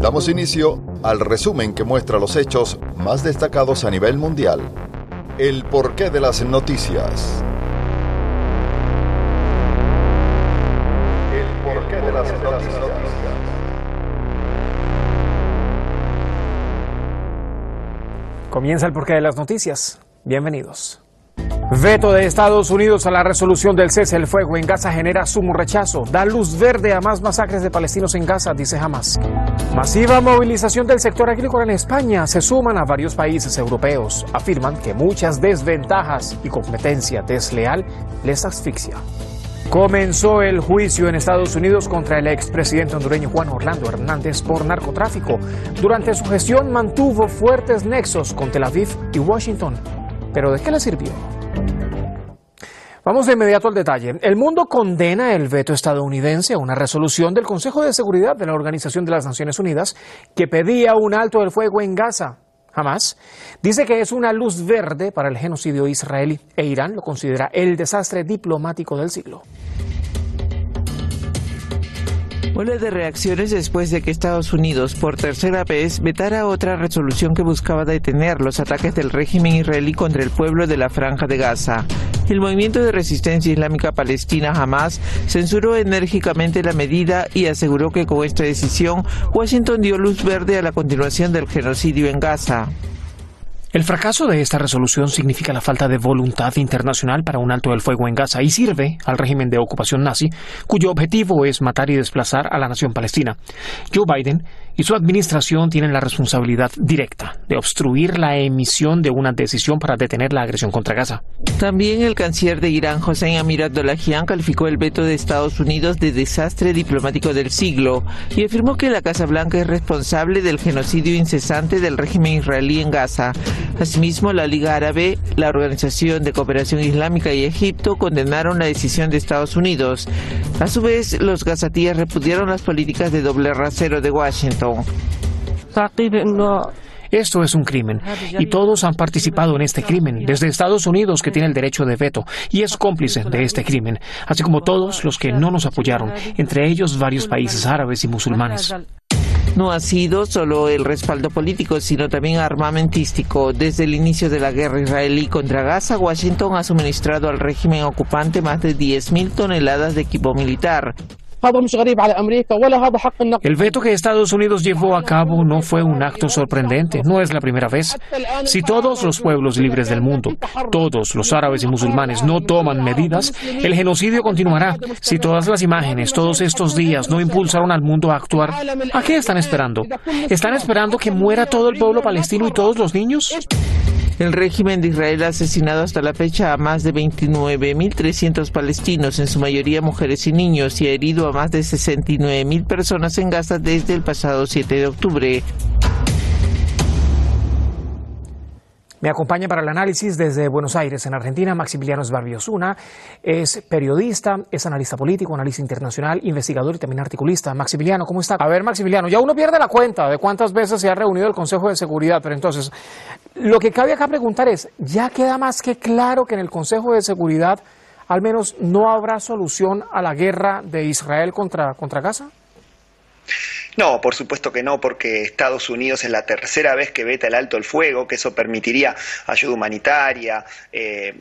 Damos inicio al resumen que muestra los hechos más destacados a nivel mundial. El porqué de las noticias. El porqué de las noticias. Comienza el porqué de las noticias. Bienvenidos. Veto de Estados Unidos a la resolución del cese del fuego en Gaza genera sumo rechazo. Da luz verde a más masacres de palestinos en Gaza, dice Hamas. Masiva movilización del sector agrícola en España. Se suman a varios países europeos. Afirman que muchas desventajas y competencia desleal les asfixia. Comenzó el juicio en Estados Unidos contra el expresidente hondureño Juan Orlando Hernández por narcotráfico. Durante su gestión mantuvo fuertes nexos con Tel Aviv y Washington. ¿Pero de qué le sirvió? Vamos de inmediato al detalle. El mundo condena el veto estadounidense a una resolución del Consejo de Seguridad de la Organización de las Naciones Unidas que pedía un alto del fuego en Gaza. Jamás dice que es una luz verde para el genocidio israelí e Irán lo considera el desastre diplomático del siglo. Ola de reacciones después de que Estados Unidos por tercera vez vetara otra resolución que buscaba detener los ataques del régimen israelí contra el pueblo de la Franja de Gaza. El movimiento de resistencia islámica palestina Hamas censuró enérgicamente la medida y aseguró que con esta decisión Washington dio luz verde a la continuación del genocidio en Gaza. El fracaso de esta resolución significa la falta de voluntad internacional para un alto del fuego en Gaza y sirve al régimen de ocupación nazi, cuyo objetivo es matar y desplazar a la nación palestina. Joe Biden y su administración tienen la responsabilidad directa de obstruir la emisión de una decisión para detener la agresión contra Gaza. También el canciller de Irán, Hossein Amir Abdollahian, calificó el veto de Estados Unidos de desastre diplomático del siglo y afirmó que la Casa Blanca es responsable del genocidio incesante del régimen israelí en Gaza. Asimismo, la Liga Árabe, la Organización de Cooperación Islámica y Egipto condenaron la decisión de Estados Unidos. A su vez, los gazatíes repudiaron las políticas de doble rasero de Washington. Esto es un crimen y todos han participado en este crimen, desde Estados Unidos que tiene el derecho de veto y es cómplice de este crimen, así como todos los que no nos apoyaron, entre ellos varios países árabes y musulmanes. No ha sido solo el respaldo político, sino también armamentístico. Desde el inicio de la guerra israelí contra Gaza, Washington ha suministrado al régimen ocupante más de 10.000 toneladas de equipo militar. El veto que Estados Unidos llevó a cabo no fue un acto sorprendente, no es la primera vez. Si todos los pueblos libres del mundo, todos los árabes y musulmanes no toman medidas, el genocidio continuará. Si todas las imágenes, todos estos días no impulsaron al mundo a actuar, ¿a qué están esperando? ¿Están esperando que muera todo el pueblo palestino y todos los niños? El régimen de Israel ha asesinado hasta la fecha a más de 29.300 palestinos, en su mayoría mujeres y niños, y ha herido a más de 69.000 personas en Gaza desde el pasado 7 de octubre. Me acompaña para el análisis desde Buenos Aires, en Argentina, Maximiliano Osuna. Es periodista, es analista político, analista internacional, investigador y también articulista. Maximiliano, ¿cómo está? A ver, Maximiliano, ya uno pierde la cuenta de cuántas veces se ha reunido el Consejo de Seguridad, pero entonces, lo que cabe acá preguntar es, ¿ya queda más que claro que en el Consejo de Seguridad al menos no habrá solución a la guerra de Israel contra, contra Gaza? No, por supuesto que no, porque Estados Unidos es la tercera vez que veta el alto el fuego, que eso permitiría ayuda humanitaria, eh,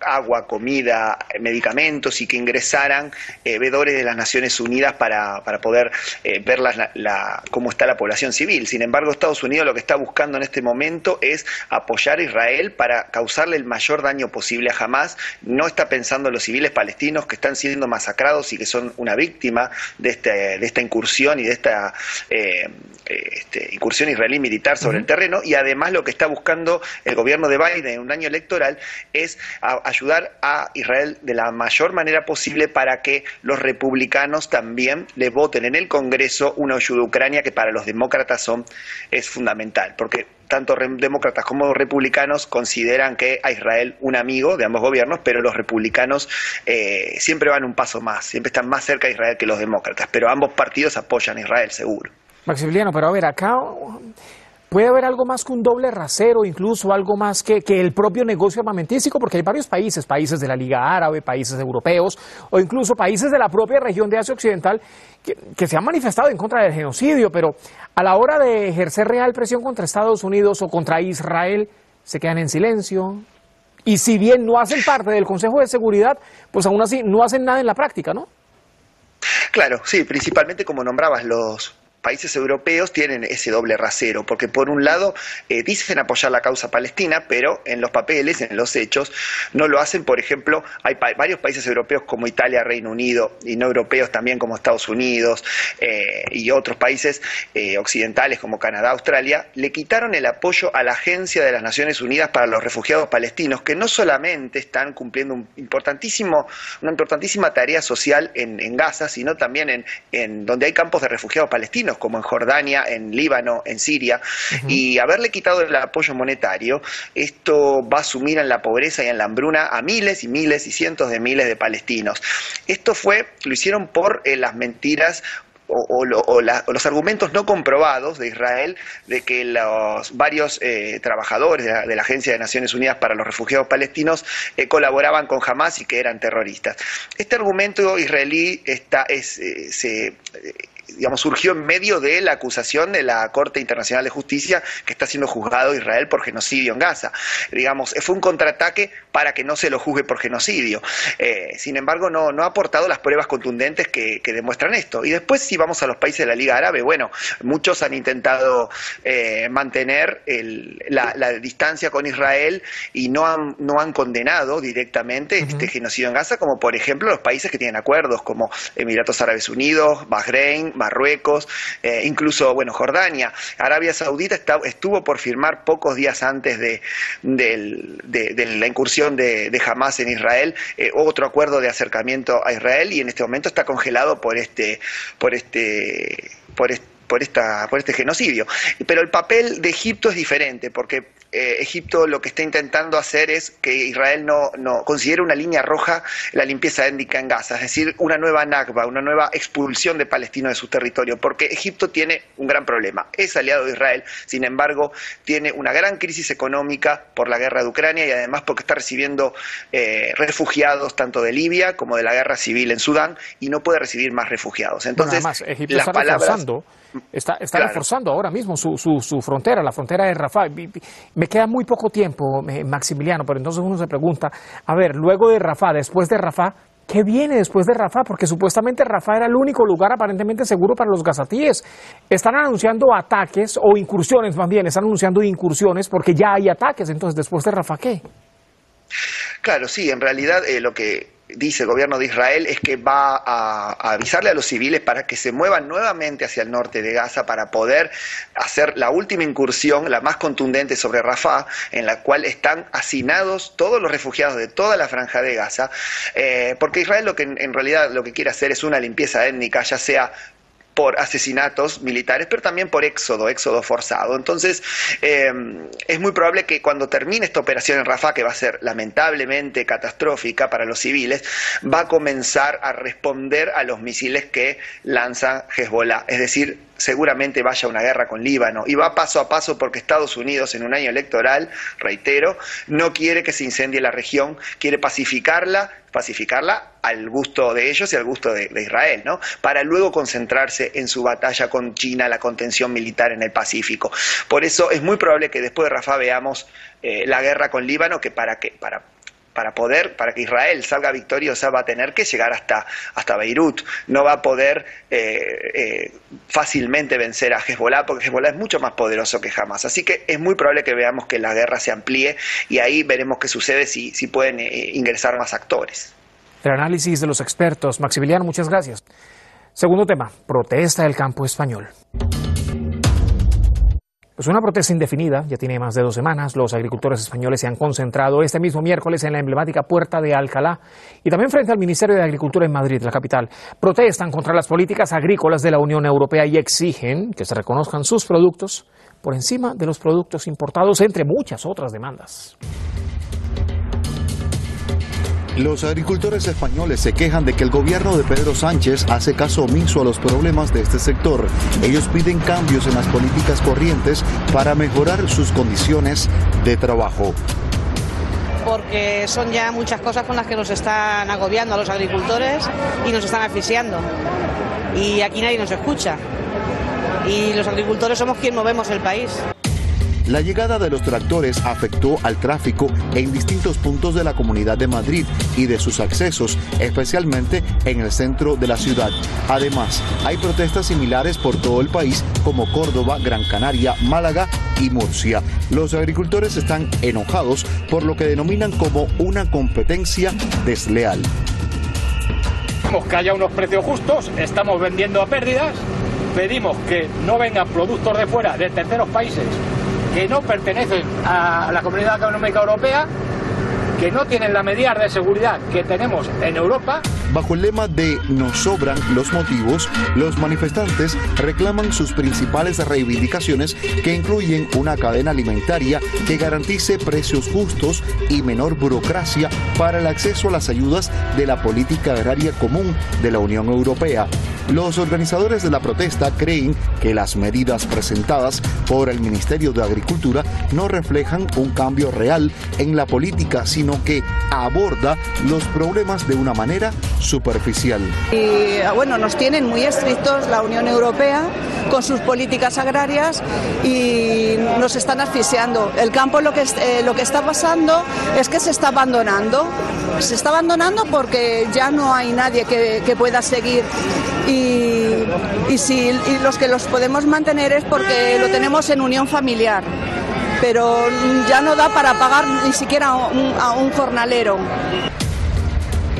agua, comida, medicamentos y que ingresaran eh, vedores de las Naciones Unidas para, para poder eh, ver la, cómo está la población civil. Sin embargo, Estados Unidos lo que está buscando en este momento es apoyar a Israel para causarle el mayor daño posible a Hamas. No está pensando en los civiles palestinos que están siendo masacrados y que son una víctima de, este, de esta incursión y de esta eh, este, incursión israelí militar sobre el terreno y además lo que está buscando el gobierno de Biden en un año electoral es ayudar a Israel de la mayor manera posible para que los republicanos también le voten en el Congreso una ayuda a Ucrania que para los demócratas son, es fundamental, porque tanto demócratas como republicanos consideran que a Israel un amigo de ambos gobiernos, pero los republicanos eh, siempre van un paso más, siempre están más cerca de Israel que los demócratas, pero ambos partidos apoyan a Israel, seguro. Maximiliano, pero a ver, acá ¿Puede haber algo más que un doble rasero, incluso algo más que, que, el propio negocio armamentístico? Porque hay varios países, países de la Liga Árabe, países europeos o incluso países de la propia región de Asia Occidental que, que, se han manifestado en contra del genocidio, pero a la hora de ejercer real presión contra Estados Unidos o contra Israel, se quedan en silencio. Y si bien no hacen parte del Consejo de Seguridad, pues aún así no hacen nada en la práctica, ¿no? Claro, sí, principalmente como nombrabas los países europeos tienen ese doble rasero, porque por un lado eh, dicen apoyar la causa palestina, pero en los papeles, en los hechos, no lo hacen. Por ejemplo, hay pa varios países europeos como Italia, Reino Unido, y no europeos también como Estados Unidos eh, y otros países eh, occidentales como Canadá, Australia, le quitaron el apoyo a la Agencia de las Naciones Unidas para los Refugiados Palestinos, que no solamente están cumpliendo un importantísimo, una importantísima tarea social en, en Gaza, sino también en, en donde hay campos de refugiados palestinos como en Jordania, en Líbano, en Siria, y haberle quitado el apoyo monetario, esto va a sumir en la pobreza y en la hambruna a miles y miles y cientos de miles de palestinos. Esto fue, lo hicieron por eh, las mentiras o, los argumentos no comprobados de Israel de que los varios eh, trabajadores de la, Agencia de Naciones Unidas para los Refugiados Palestinos eh, colaboraban con Hamas y que eran terroristas. Este argumento israelí está, es, se digamos, surgió en medio de la acusación de la Corte Internacional de Justicia que está siendo juzgado Israel por genocidio en Gaza. Digamos, fue un contraataque para que no se lo juzgue por genocidio. Eh, sin embargo, no, no ha aportado las pruebas contundentes que, demuestran esto. Y después, si vamos a los países de la Liga Árabe, bueno, muchos han intentado eh, mantener la, distancia con Israel y no han, no han condenado directamente este genocidio en Gaza, como por ejemplo los países que tienen acuerdos, como Emiratos Árabes Unidos, Bahrein, Marruecos, eh, incluso, bueno, Jordania. Arabia Saudita estuvo por firmar pocos días antes de, la incursión de, Hamas en Israel eh, otro acuerdo de acercamiento a Israel y en este momento está congelado por este, por este, por este por, esta, por este genocidio. Pero el papel de Egipto es diferente, porque eh, Egipto lo que está intentando hacer es que Israel no, no considere una línea roja la limpieza étnica en Gaza, es decir, una nueva Nakba, una nueva expulsión de palestinos de su territorio, porque Egipto tiene un gran problema. Es aliado de Israel, sin embargo, tiene una gran crisis económica por la guerra de Ucrania y además porque está recibiendo eh, refugiados tanto de Libia como de la guerra civil en Sudán y no puede recibir más refugiados. Entonces, Egipto las está palabras, Está, está reforzando ahora mismo su, su, su, frontera, la frontera de Rafah. Me queda muy poco tiempo, eh, Maximiliano, pero entonces uno se pregunta, a ver, luego de Rafah, después de Rafah, ¿qué viene después de Rafah? Porque supuestamente Rafah era el único lugar aparentemente seguro para los gazatíes. Están anunciando ataques, o incursiones más bien, están anunciando incursiones porque ya hay ataques. Entonces, después de Rafah, ¿qué? Claro, sí, en realidad eh, lo que dice el gobierno de Israel es que va a, avisarle a los civiles para que se muevan nuevamente hacia el norte de Gaza para poder hacer la última incursión, la más contundente sobre Rafah, en la cual están hacinados todos los refugiados de toda la franja de Gaza, eh, porque Israel lo que en realidad lo que quiere hacer es una limpieza étnica, ya sea por asesinatos militares, pero también por éxodo, éxodo forzado. Entonces, eh, es muy probable que cuando termine esta operación en Rafah, que va a ser lamentablemente catastrófica para los civiles, va a comenzar a responder a los misiles que lanza Hezbollah. Es decir, seguramente vaya a una guerra con Líbano y va paso a paso porque Estados Unidos en un año electoral, reitero, no quiere que se incendie la región, quiere pacificarla, pacificarla al gusto de ellos y al gusto de, Israel, ¿no? Para luego concentrarse en su batalla con China, la contención militar en el Pacífico. Por eso es muy probable que después de Rafah veamos eh, la guerra con Líbano, que para que para para poder, para que Israel salga victoriosa, va a tener que llegar hasta, hasta Beirut. No va a poder eh, eh, fácilmente vencer a Hezbollah, porque Hezbollah es mucho más poderoso que jamás. Así que es muy probable que veamos que la guerra se amplíe y ahí veremos qué sucede si, si pueden eh, ingresar más actores. El análisis de los expertos. Maximiliano, muchas gracias. Segundo tema, protesta del campo español. Es una protesta indefinida, ya tiene más de dos semanas. Los agricultores españoles se han concentrado este mismo miércoles en la emblemática Puerta de Alcalá y también frente al Ministerio de Agricultura en Madrid, la capital. Protestan contra las políticas agrícolas de la Unión Europea y exigen que se reconozcan sus productos por encima de los productos importados, entre muchas otras demandas. Los agricultores españoles se quejan de que el gobierno de Pedro Sánchez hace caso omiso a los problemas de este sector. Ellos piden cambios en las políticas corrientes para mejorar sus condiciones de trabajo porque son ya muchas cosas con las que nos están agobiando a los agricultores y nos están asfixiando. Y aquí nadie nos escucha. Y los agricultores somos quien movemos el país. La llegada de los tractores afectó al tráfico en distintos puntos de la Comunidad de Madrid y de sus accesos, especialmente en el centro de la ciudad. Además, hay protestas similares por todo el país como Córdoba, Gran Canaria, Málaga y Murcia. Los agricultores están enojados por lo que denominan como una competencia desleal. Que haya unos precios justos, estamos vendiendo a pérdidas, pedimos que no vengan productos de fuera, de terceros países, que no pertenecen a la Comunidad Económica Europea, que no tienen la medida de seguridad que tenemos en Europa. Bajo el lema de Nos sobran los motivos, los manifestantes reclaman sus principales reivindicaciones que incluyen una cadena alimentaria que garantice precios justos y menor burocracia para el acceso a las ayudas de la política agraria común de la Unión Europea. Los organizadores de la protesta creen que las medidas presentadas por el Ministerio de Agricultura no reflejan un cambio real en la política, sino que aborda los problemas de una manera superficial. Y bueno, nos tienen muy estrictos la Unión Europea con sus políticas agrarias y nos están asfixiando. El campo lo que, eh, lo que está pasando es que se está abandonando. Se está abandonando porque ya no hay nadie que, que pueda seguir y, y, si, y los que los podemos mantener es porque lo tenemos en unión familiar pero ya no da para pagar ni siquiera a un, a un jornalero.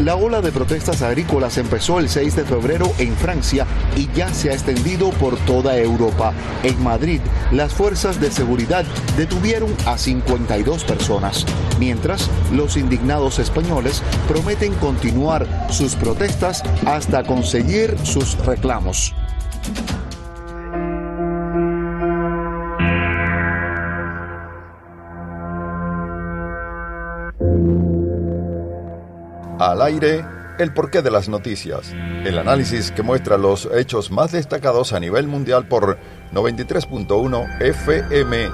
La ola de protestas agrícolas empezó el 6 de febrero en Francia y ya se ha extendido por toda Europa. En Madrid, las fuerzas de seguridad detuvieron a 52 personas, mientras los indignados españoles prometen continuar sus protestas hasta conseguir sus reclamos. Al aire, el porqué de las noticias. El análisis que muestra los hechos más destacados a nivel mundial por 93.1 FM.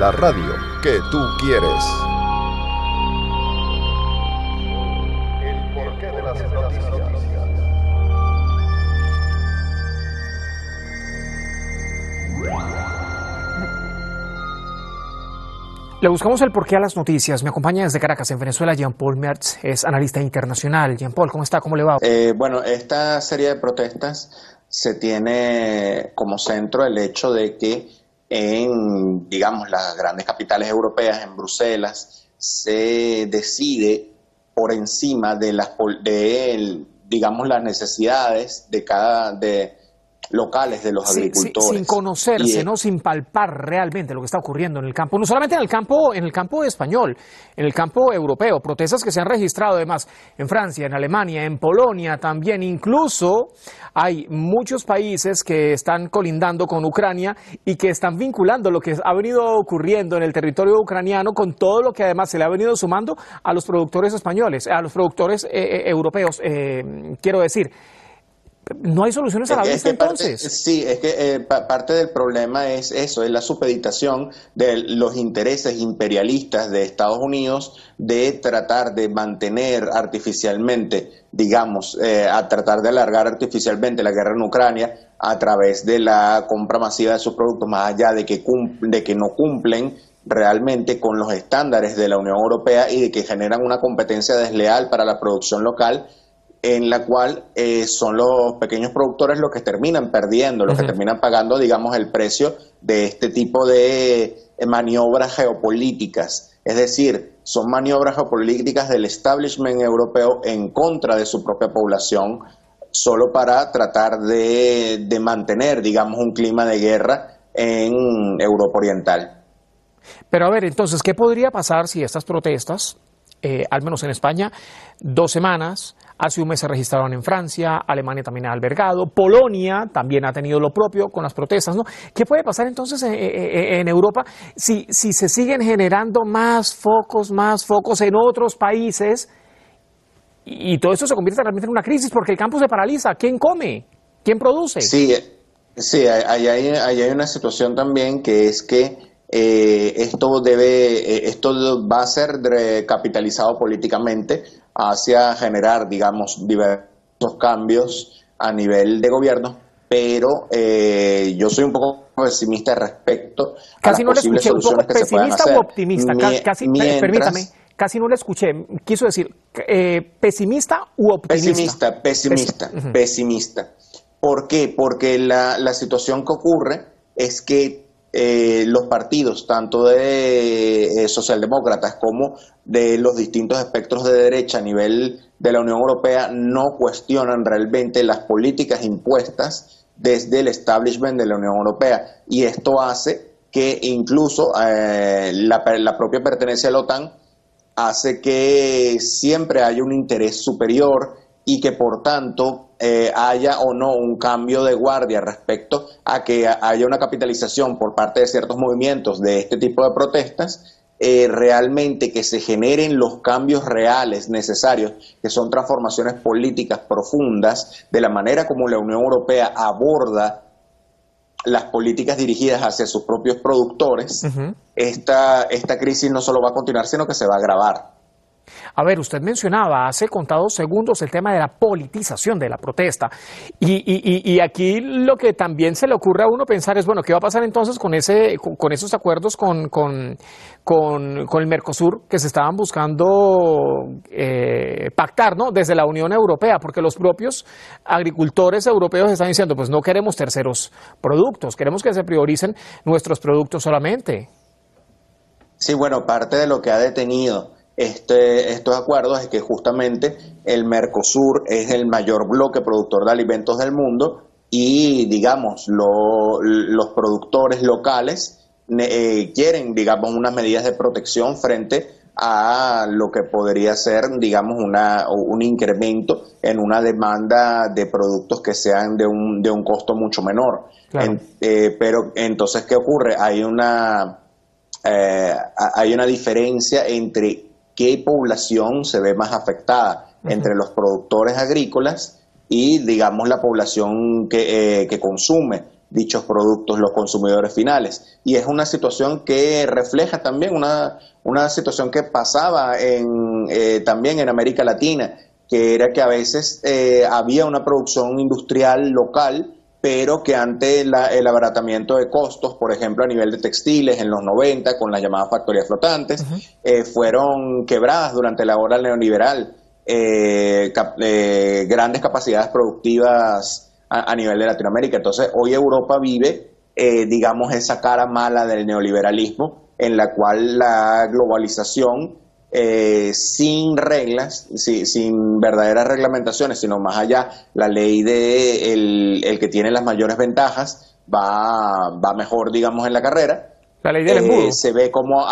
La radio que tú quieres. Le buscamos el porqué a las noticias. Me acompaña desde Caracas, en Venezuela, Jean-Paul Mertz, es analista internacional. Jean-Paul, ¿cómo está? ¿Cómo le va? Eh, bueno, esta serie de protestas se tiene como centro el hecho de que en, digamos, las grandes capitales europeas, en Bruselas, se decide por encima de las, de, digamos, las necesidades de cada, de, locales de los agricultores. sin conocerse, ¿no? Sin palpar realmente lo que está ocurriendo en el campo, no solamente en el campo, en el campo español, en el campo europeo, protestas que se han registrado además en Francia, en Alemania, en Polonia también, incluso hay muchos países que están colindando con Ucrania y que están vinculando lo que ha venido ocurriendo en el territorio ucraniano con todo lo que además se le ha venido sumando a los productores españoles, a los productores eh, eh, europeos, eh, quiero decir. No hay soluciones a la vista entonces. sí, es que eh, parte del problema es eso, es la supeditación de los intereses imperialistas de Estados Unidos de tratar de mantener artificialmente, digamos, eh, a tratar de alargar artificialmente la guerra en Ucrania a través de la compra masiva de sus productos, más allá de que, de que no cumplen realmente con los estándares de la Unión Europea y de que generan una competencia desleal para la producción local en la cual eh, son los pequeños productores los que terminan perdiendo, los que terminan pagando, digamos, el precio de este tipo de eh, maniobras geopolíticas. Es decir, son maniobras geopolíticas del establishment europeo en contra de su propia población, solo para tratar de, de mantener, digamos, un clima de guerra en Europa Oriental. Pero a ver, entonces, ¿qué podría pasar si estas protestas, eh, al menos en España, dos semanas, Hace un mes se registraron en Francia, Alemania también ha albergado, Polonia también ha tenido lo propio con las protestas, ¿no? ¿Qué puede pasar entonces en, Europa si, si se siguen generando más focos, más focos en otros países y todo eso se convierte realmente en una crisis porque el campo se paraliza. ¿Quién come? ¿Quién produce? Sí, sí, hay, hay, una situación también que es que eh, esto debe, eh, esto va a ser capitalizado políticamente hacia generar, digamos, diversos cambios a nivel de gobierno, pero eh, yo soy un poco pesimista respecto casi a las no posibles le escuché, un poco pesimista o optimista, casi, permítame, casi no le escuché, quiso decir pesimista u optimista. Pesimista, pesimista, pesimista. ¿Por qué? Porque la, la situación que ocurre es que eh, los partidos, tanto de eh, socialdemócratas como de los distintos espectros de derecha a nivel de la Unión Europea, no cuestionan realmente las políticas impuestas desde el establishment de la Unión Europea. Y esto hace que incluso eh, la, la propia pertenencia a la OTAN hace que siempre haya un interés superior y que por tanto eh, haya o no un cambio de guardia respecto a que haya una capitalización por parte de ciertos movimientos de este tipo de protestas, eh, realmente que se generen los cambios reales necesarios, que son transformaciones políticas profundas de la manera como la Unión Europea aborda las políticas dirigidas hacia sus propios productores, esta, esta crisis no solo va a continuar, sino que se va a agravar. A ver, usted mencionaba hace contados segundos el tema de la politización de la protesta. Y, aquí lo que también se le ocurre a uno pensar es, bueno, ¿qué va a pasar entonces con, ese, con, esos acuerdos con, con, con, el Mercosur que se estaban buscando eh, pactar ¿no? desde la Unión Europea? Porque los propios agricultores europeos están diciendo, pues no queremos terceros productos, queremos que se prioricen nuestros productos solamente. Sí, bueno, parte de lo que ha detenido este, estos acuerdos es que justamente el Mercosur es el mayor bloque productor de alimentos del mundo y, digamos, los productores locales eh, quieren, digamos, unas medidas de protección frente a lo que podría ser, digamos, una, un incremento en una demanda de productos que sean de un, de un costo mucho menor. Eh, pero entonces, ¿qué ocurre? Hay una, eh, hay una diferencia entre qué población se ve más afectada entre los productores agrícolas y, digamos, la población que, eh, que consume dichos productos, los consumidores finales. Y es una situación que refleja también una, una situación que pasaba en, eh, también en América Latina, que era que a veces eh, había una producción industrial local pero que ante el abaratamiento de costos, por ejemplo, a nivel de textiles en los 90, con las llamadas factorías flotantes, eh, fueron quebradas durante la hora neoliberal. Eh, eh, grandes capacidades productivas a, nivel de Latinoamérica. Entonces, hoy Europa vive, digamos, esa cara mala del neoliberalismo, en la cual la globalización eh, sin reglas, sin verdaderas reglamentaciones, sino más allá, la ley de el, que tiene las mayores ventajas va, va mejor, digamos, en la carrera. La ley del eh, Se ve cómo,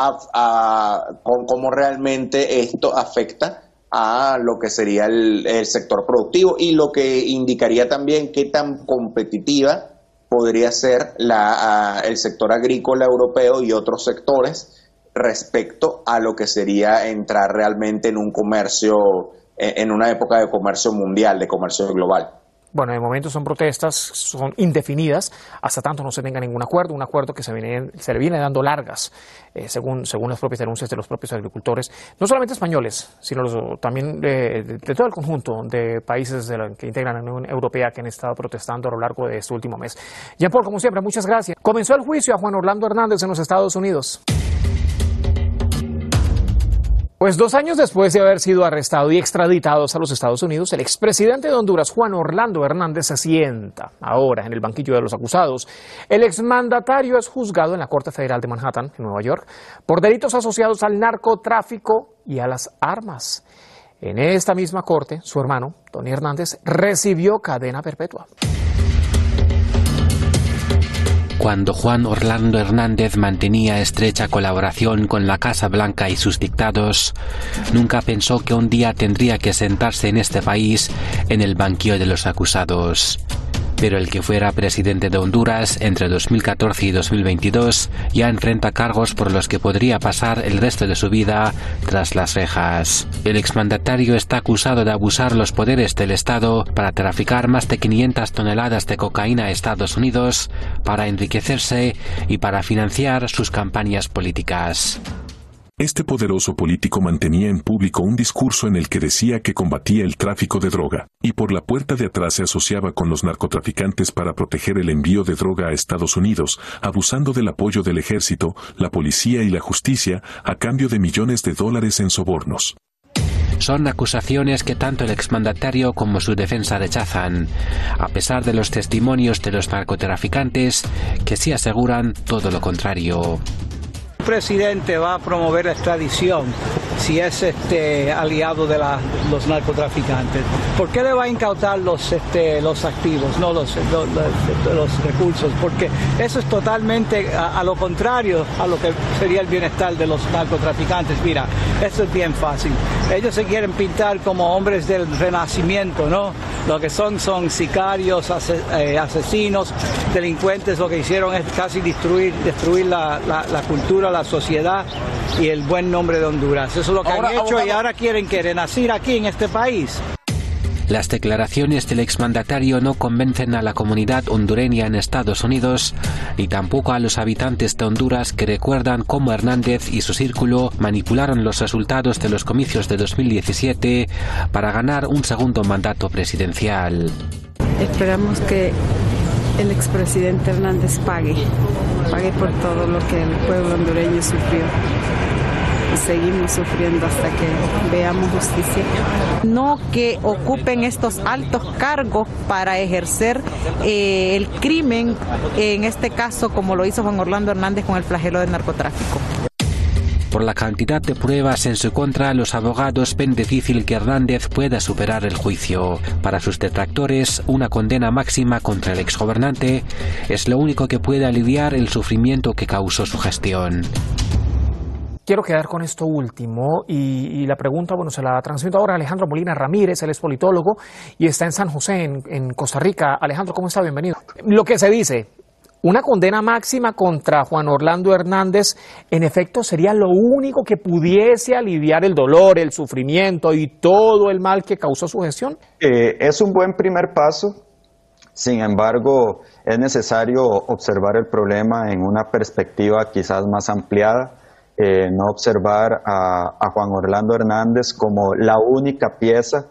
cómo realmente esto afecta a lo que sería el, sector productivo y lo que indicaría también qué tan competitiva podría ser la, el sector agrícola europeo y otros sectores respecto a lo que sería entrar realmente en un comercio, eh, en una época de comercio mundial, de comercio global. Bueno, de momento son protestas, son indefinidas, hasta tanto no se tenga ningún acuerdo, un acuerdo que se, viene, se le viene dando largas, eh, según, según las propias denuncias de los propios agricultores, no solamente españoles, sino también de, todo el conjunto de países de que integran la Unión Europea que han estado protestando a lo largo de este último mes. Jean Paul, como siempre, muchas gracias. Comenzó el juicio a Juan Orlando Hernández en los Estados Unidos. Pues dos años después de haber sido arrestado y extraditado a los Estados Unidos, el expresidente de Honduras, Juan Orlando Hernández, se sienta ahora en el banquillo de los acusados. El exmandatario es juzgado en la Corte Federal de Manhattan, en Nueva York, por delitos asociados al narcotráfico y a las armas. En esta misma corte, su hermano, Tony Hernández, recibió cadena perpetua. Cuando Juan Orlando Hernández mantenía estrecha colaboración con la Casa Blanca y sus dictados, nunca pensó que un día tendría que sentarse en este país en el banquillo de los acusados. Pero el que fuera presidente de Honduras entre 2014 y 2022 ya enfrenta cargos por los que podría pasar el resto de su vida tras las rejas. El exmandatario está acusado de abusar los poderes del Estado para traficar más de 500 toneladas de cocaína a Estados Unidos, para enriquecerse y para financiar sus campañas políticas. Este poderoso político mantenía en público un discurso en el que decía que combatía el tráfico de droga, y por la puerta de atrás se asociaba con los narcotraficantes para proteger el envío de droga a Estados Unidos, abusando del apoyo del ejército, la policía y la justicia a cambio de millones de dólares en sobornos. Son acusaciones que tanto el exmandatario como su defensa rechazan, a pesar de los testimonios de los narcotraficantes que sí aseguran todo lo contrario presidente va a promover la extradición si es este aliado de los narcotraficantes? ¿Por qué le va a incautar los, este, los activos, no los, los, recursos? Porque eso es totalmente a, lo contrario a lo que sería el bienestar de los narcotraficantes. Mira, esto es bien fácil. Ellos se quieren pintar como hombres del renacimiento, ¿no? Lo que son son sicarios, eh, asesinos, delincuentes. Lo que hicieron es casi destruir, destruir la, la cultura, la sociedad y el buen nombre de Honduras. Eso es lo que han hecho y ahora quieren que renacir aquí en este país. Las declaraciones del exmandatario no convencen a la comunidad hondureña en Estados Unidos ni tampoco a los habitantes de Honduras que recuerdan cómo Hernández y su círculo manipularon los resultados de los comicios de 2017 para ganar un segundo mandato presidencial. Esperamos que el expresidente Hernández pague, pague por todo lo que el pueblo hondureño sufrió. Seguimos sufriendo hasta que veamos justicia. No que ocupen estos altos cargos para ejercer eh, el crimen, en este caso como lo hizo Juan Orlando Hernández con el flagelo del narcotráfico. Por la cantidad de pruebas en su contra, los abogados ven difícil que Hernández pueda superar el juicio. Para sus detractores, una condena máxima contra el exgobernante es lo único que puede aliviar el sufrimiento que causó su gestión. Quiero quedar con esto último y, la pregunta, bueno, se la transmito ahora a Alejandro Molina Ramírez, él es politólogo y está en San José, en Costa Rica. Alejandro, ¿cómo está? Bienvenido. Lo que se dice, una condena máxima contra Juan Orlando Hernández, en efecto, sería lo único que pudiese aliviar el dolor, el sufrimiento y todo el mal que causó su gestión. Eh, es un buen primer paso. Sin embargo, es necesario observar el problema en una perspectiva quizás más ampliada. Eh, no observar a, Juan Orlando Hernández como la única pieza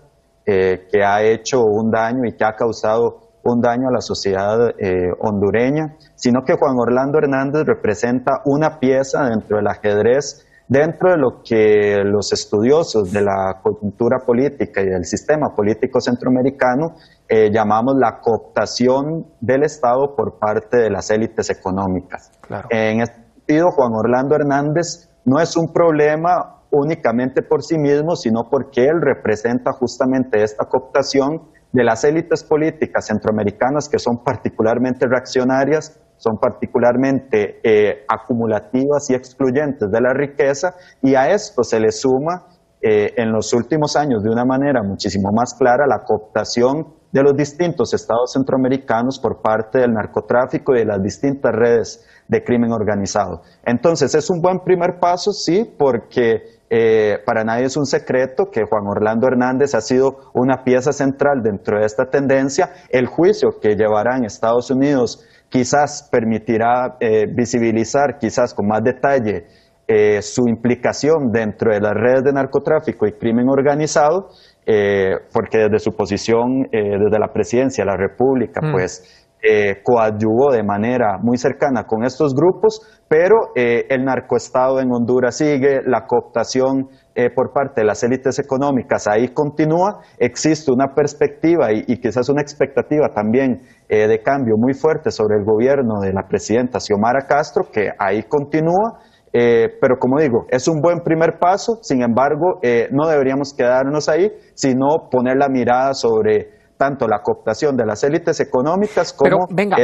eh, que ha hecho un daño y que ha causado un daño a la sociedad eh, hondureña, sino que Juan Orlando Hernández representa una pieza dentro del ajedrez, dentro de lo que los estudiosos de la coyuntura política y del sistema político centroamericano eh, llamamos la cooptación del Estado por parte de las élites económicas. En este sentido, Juan Orlando Hernández no es un problema únicamente por sí mismo, sino porque él representa justamente esta cooptación de las élites políticas centroamericanas que son particularmente reaccionarias, son particularmente eh, acumulativas y excluyentes de la riqueza, y a esto se le suma eh, en los últimos años de una manera muchísimo más clara la cooptación de los distintos estados centroamericanos por parte del narcotráfico y de las distintas redes de crimen organizado. Entonces, es un buen primer paso, sí, porque eh, para nadie es un secreto que Juan Orlando Hernández ha sido una pieza central dentro de esta tendencia. El juicio que llevará en Estados Unidos quizás permitirá eh, visibilizar quizás con más detalle eh, su implicación dentro de las redes de narcotráfico y crimen organizado, porque desde su posición, desde la presidencia de la República, mm. pues eh, coadyuvó de manera muy cercana con estos grupos, pero eh, el narcoestado en Honduras sigue, la cooptación eh, por parte de las élites económicas ahí continúa, existe una perspectiva y, quizás una expectativa también eh, de cambio muy fuerte sobre el gobierno de la presidenta Xiomara Castro, que ahí continúa. pero como digo, es un buen primer paso, sin embargo, no deberíamos quedarnos ahí, sino poner la mirada sobre tanto la cooptación de las élites económicas como red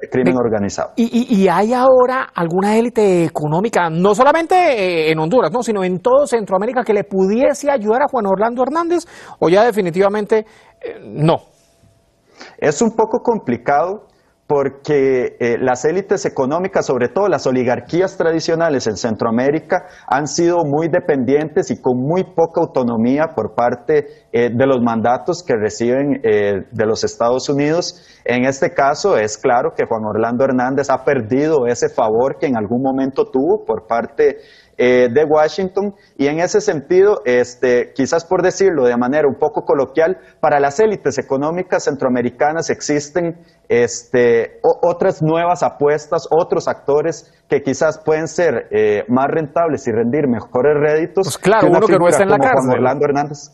de crimen organizado. Y, hay ahora alguna élite económica, no solamente eh, en Honduras, no, sino en todo Centroamérica, que le pudiese ayudar a Juan Orlando Hernández, o ya definitivamente eh, no. Es un poco complicado porque eh, las élites económicas, sobre todo las oligarquías tradicionales en Centroamérica, han sido muy dependientes y con muy poca autonomía por parte eh, de los mandatos que reciben eh, de los Estados Unidos. En este caso es claro que Juan Orlando Hernández ha perdido ese favor que en algún momento tuvo por parte eh, de Washington y en ese sentido, este, quizás por decirlo de manera un poco coloquial, para las élites económicas centroamericanas existen este, otras nuevas apuestas, otros actores que quizás pueden ser eh, más rentables y rendir mejores réditos. Pues claro, uno que no está en la cárcel. Orlando Hernández.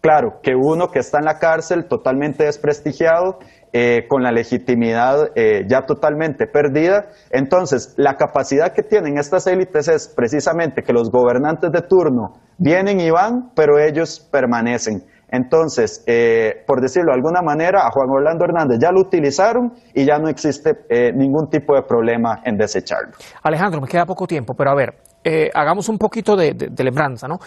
Claro, que uno que está en la cárcel totalmente desprestigiado eh, con la legitimidad eh, ya totalmente perdida. Entonces, la capacidad que tienen estas élites es precisamente que los gobernantes de turno vienen y van, pero ellos permanecen. Entonces, eh, por decirlo de alguna manera, a Juan Orlando Hernández ya lo utilizaron y ya no existe ningún tipo de problema en desecharlo. Alejandro, me queda poco tiempo, pero a ver, hagamos un poquito de, de lembranza, ¿no?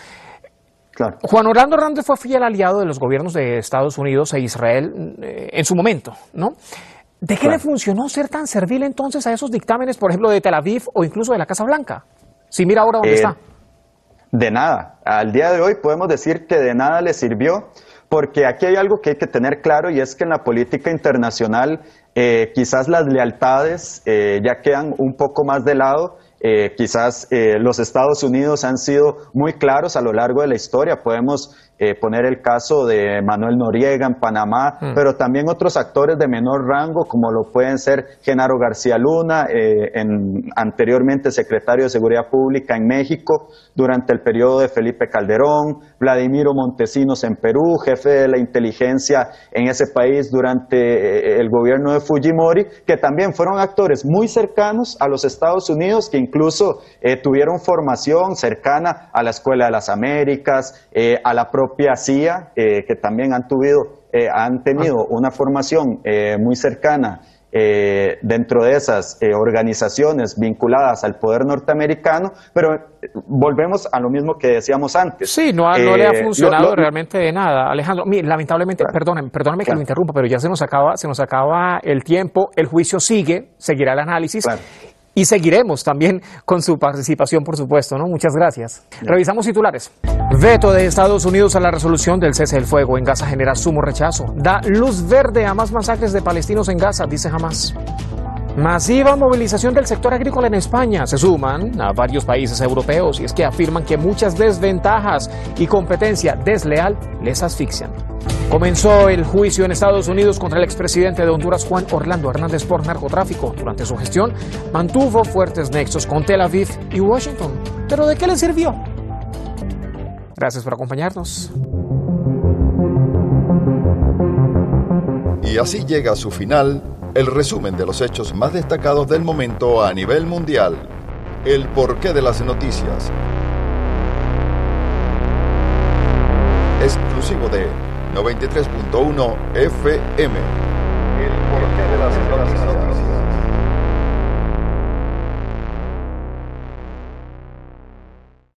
Juan Orlando Hernández fue fiel aliado de los gobiernos de Estados Unidos e Israel eh, en su momento, ¿no? ¿De qué le funcionó ser tan servil entonces a esos dictámenes, por ejemplo, de Tel Aviv o incluso de la Casa Blanca? Si mira ahora dónde eh, está. De nada. Al día de hoy podemos decir que de nada le sirvió, porque aquí hay algo que hay que tener claro y es que en la política internacional eh, quizás las lealtades ya quedan un poco más de lado eh, quizás eh, los Estados Unidos han sido muy claros a lo largo de la historia. Podemos eh, poner el caso de Manuel Noriega en Panamá, mm. pero también otros actores de menor rango, como lo pueden ser Genaro García Luna, en, anteriormente secretario de Seguridad Pública en México, durante el periodo de Felipe Calderón, Vladimiro Montesinos en Perú, jefe de la inteligencia en ese país durante el gobierno de Fujimori, que también fueron actores muy cercanos a los Estados Unidos, que incluso eh, tuvieron formación cercana a la Escuela de las Américas, eh, a la propia CIA, eh, que también han, han tenido ah. una formación muy cercana dentro de esas organizaciones vinculadas al poder norteamericano, pero volvemos a lo mismo que decíamos antes. Sí, no, le ha funcionado realmente de nada. Alejandro, lamentablemente, perdóneme, perdóneme que lo interrumpa, pero ya se nos acaba, se nos acaba el tiempo, el juicio sigue, seguirá el análisis y seguiremos también con su participación, por supuesto, ¿no? Muchas gracias. Revisamos titulares. Veto de Estados Unidos a la resolución del cese del fuego en Gaza genera sumo rechazo. Da luz verde a más masacres de palestinos en Gaza, dice Hamas. Masiva movilización del sector agrícola en España. Se suman a varios países europeos y es que afirman que muchas desventajas y competencia desleal les asfixian. Comenzó el juicio en Estados Unidos contra el expresidente de Honduras, Juan Orlando Hernández, por narcotráfico. Durante su gestión mantuvo fuertes nexos con Tel Aviv y Washington. ¿Pero de qué le sirvió? Gracias por acompañarnos. Y así llega a su final el resumen de los hechos más destacados del momento a nivel mundial. El porqué de las noticias. Exclusivo de 93.1 FM. El porqué de las noticias.